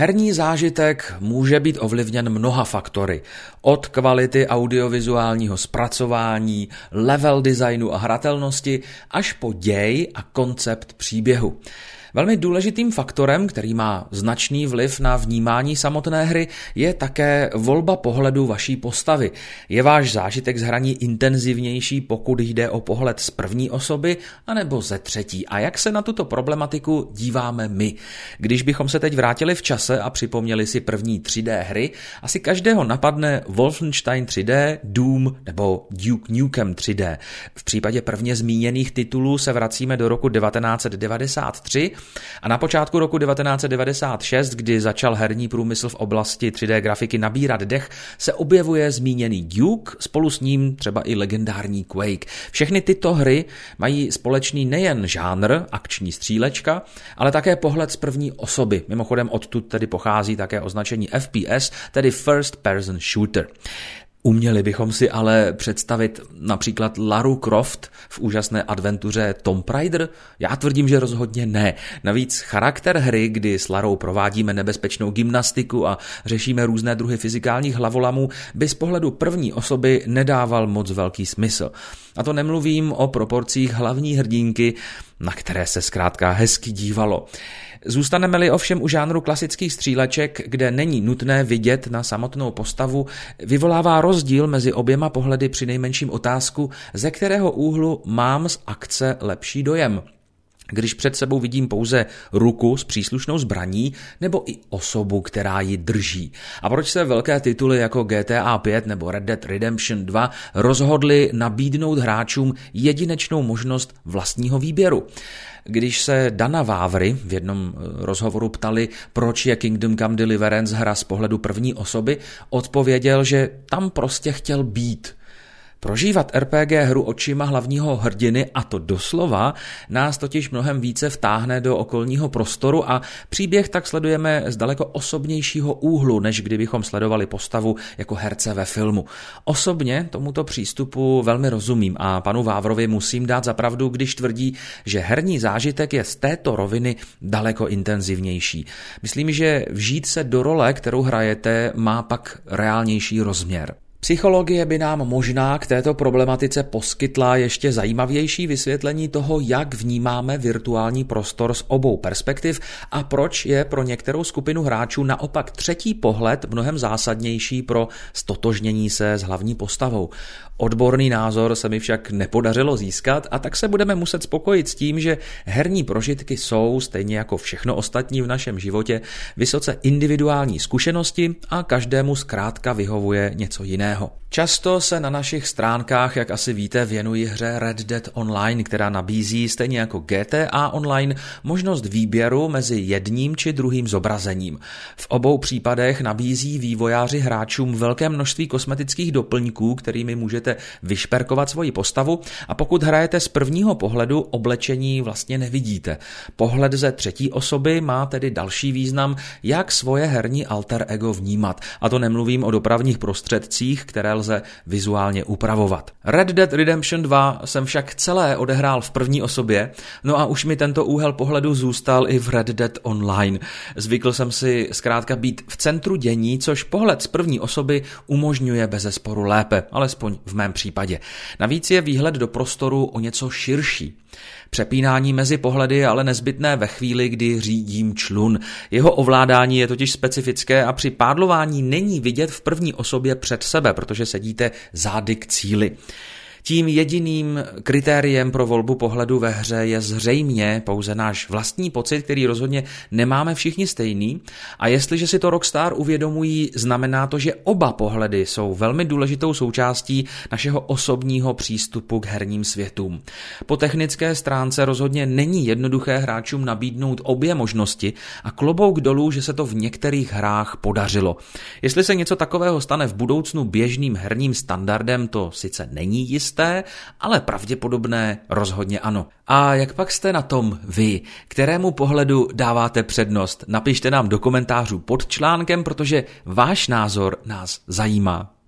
Herní zážitek může být ovlivněn mnoha faktory. Od kvality audiovizuálního zpracování, level designu a hratelnosti až po děj a koncept příběhu. Velmi důležitým faktorem, který má značný vliv na vnímání samotné hry, je také volba pohledu vaší postavy. Je váš zážitek z hraní intenzivnější, pokud jde o pohled z první osoby, anebo ze třetí? A jak se na tuto problematiku díváme my? Když bychom se teď vrátili v čase a připomněli si první 3D hry, asi každého napadne Wolfenstein 3D, Doom nebo Duke Nukem 3D. V případě prvně zmíněných titulů se vracíme do roku 1993 a na počátku roku 1996, kdy začal herní průmysl v oblasti 3D grafiky nabírat dech, se objevuje zmíněný Duke, spolu s ním třeba i legendární Quake. Všechny tyto hry mají společný nejen žánr, akční střílečka, ale také pohled z první osoby. Mimochodem odtud tedy pochází také označení FPS, tedy First Person Shooter. Uměli bychom si ale představit například Laru Croft v úžasné adventuře Tomb Raider? Já tvrdím, že rozhodně ne. Navíc charakter hry, kdy s Larou provádíme nebezpečnou gymnastiku a řešíme různé druhy fyzikálních hlavolamů, by z pohledu první osoby nedával moc velký smysl. A to nemluvím o proporcích hlavní hrdinky, na které se zkrátka hezky dívalo. Zůstaneme-li ovšem u žánru klasických stříleček, kde není nutné vidět na samotnou postavu, vyvolává rozdíl mezi oběma pohledy při nejmenším otázku, ze kterého úhlu mám z akce lepší dojem. Když před sebou vidím pouze ruku s příslušnou zbraní nebo i osobu, která ji drží. A proč se velké tituly jako GTA 5 nebo Red Dead Redemption 2 rozhodly nabídnout hráčům jedinečnou možnost vlastního výběru? Když se Dana Vávry v jednom eh, rozhovoru ptali, proč je Kingdom Come Deliverance hra z pohledu první osoby, odpověděl, že tam prostě chtěl být. Prožívat RPG hru očima hlavního hrdiny, a to doslova, nás totiž mnohem více vtáhne do okolního prostoru a příběh tak sledujeme z daleko osobnějšího úhlu, než kdybychom sledovali postavu jako herce ve filmu. Osobně tomuto přístupu velmi rozumím a panu Vávrovi musím dát za pravdu, když tvrdí, že herní zážitek je z této roviny daleko intenzivnější. Myslím, že vžít se do role, kterou hrajete, má pak reálnější rozměr. Psychologie by nám možná k této problematice poskytla ještě zajímavější vysvětlení toho, jak vnímáme virtuální prostor z obou perspektiv a proč je pro některou skupinu hráčů naopak třetí pohled mnohem zásadnější pro stotožnění se s hlavní postavou. Odborný názor se mi však nepodařilo získat a tak se budeme muset spokojit s tím, že herní prožitky jsou, stejně jako všechno ostatní v našem životě, vysoce individuální zkušenosti a každému zkrátka vyhovuje něco jiného. Často se na našich stránkách, jak asi víte, věnují hře Red Dead Online, která nabízí stejně jako GTA Online možnost výběru mezi jedním či druhým zobrazením. V obou případech nabízí vývojáři hráčům velké množství kosmetických doplňků, kterými můžete vyšperkovat svoji postavu a pokud hrajete z prvního pohledu, oblečení vlastně nevidíte. Pohled ze třetí osoby má tedy další význam, jak svoje herní alter ego vnímat. A to nemluvím o dopravních prostředcích, které lze vizuálně upravovat. Red Dead Redemption 2 jsem však celé odehrál v první osobě, no a už mi tento úhel pohledu zůstal i v Red Dead Online. Zvykl jsem si zkrátka být v centru dění, což pohled z první osoby umožňuje bezesporu lépe, alespoň v mém případě. Navíc je výhled do prostoru o něco širší. Přepínání mezi pohledy je ale nezbytné ve chvíli, kdy řídím člun. Jeho ovládání je totiž specifické a při pádlování není vidět v první osobě před sebe, protože sedíte zády k cíli. Tím jediným kritériem pro volbu pohledu ve hře je zřejmě pouze náš vlastní pocit, který rozhodně nemáme všichni stejný. A jestliže si to Rockstar uvědomují, znamená to, že oba pohledy jsou velmi důležitou součástí našeho osobního přístupu k herním světům. Po technické stránce rozhodně není jednoduché hráčům nabídnout obě možnosti a klobouk dolů, že se to v některých hrách podařilo. Jestli se něco takového stane v budoucnu běžným herním standardem, to sice není jisté, jisté, ale pravděpodobné rozhodně ano. A jak pak jste na tom vy? Kterému pohledu dáváte přednost? Napište nám do komentářů pod článkem, protože váš názor nás zajímá.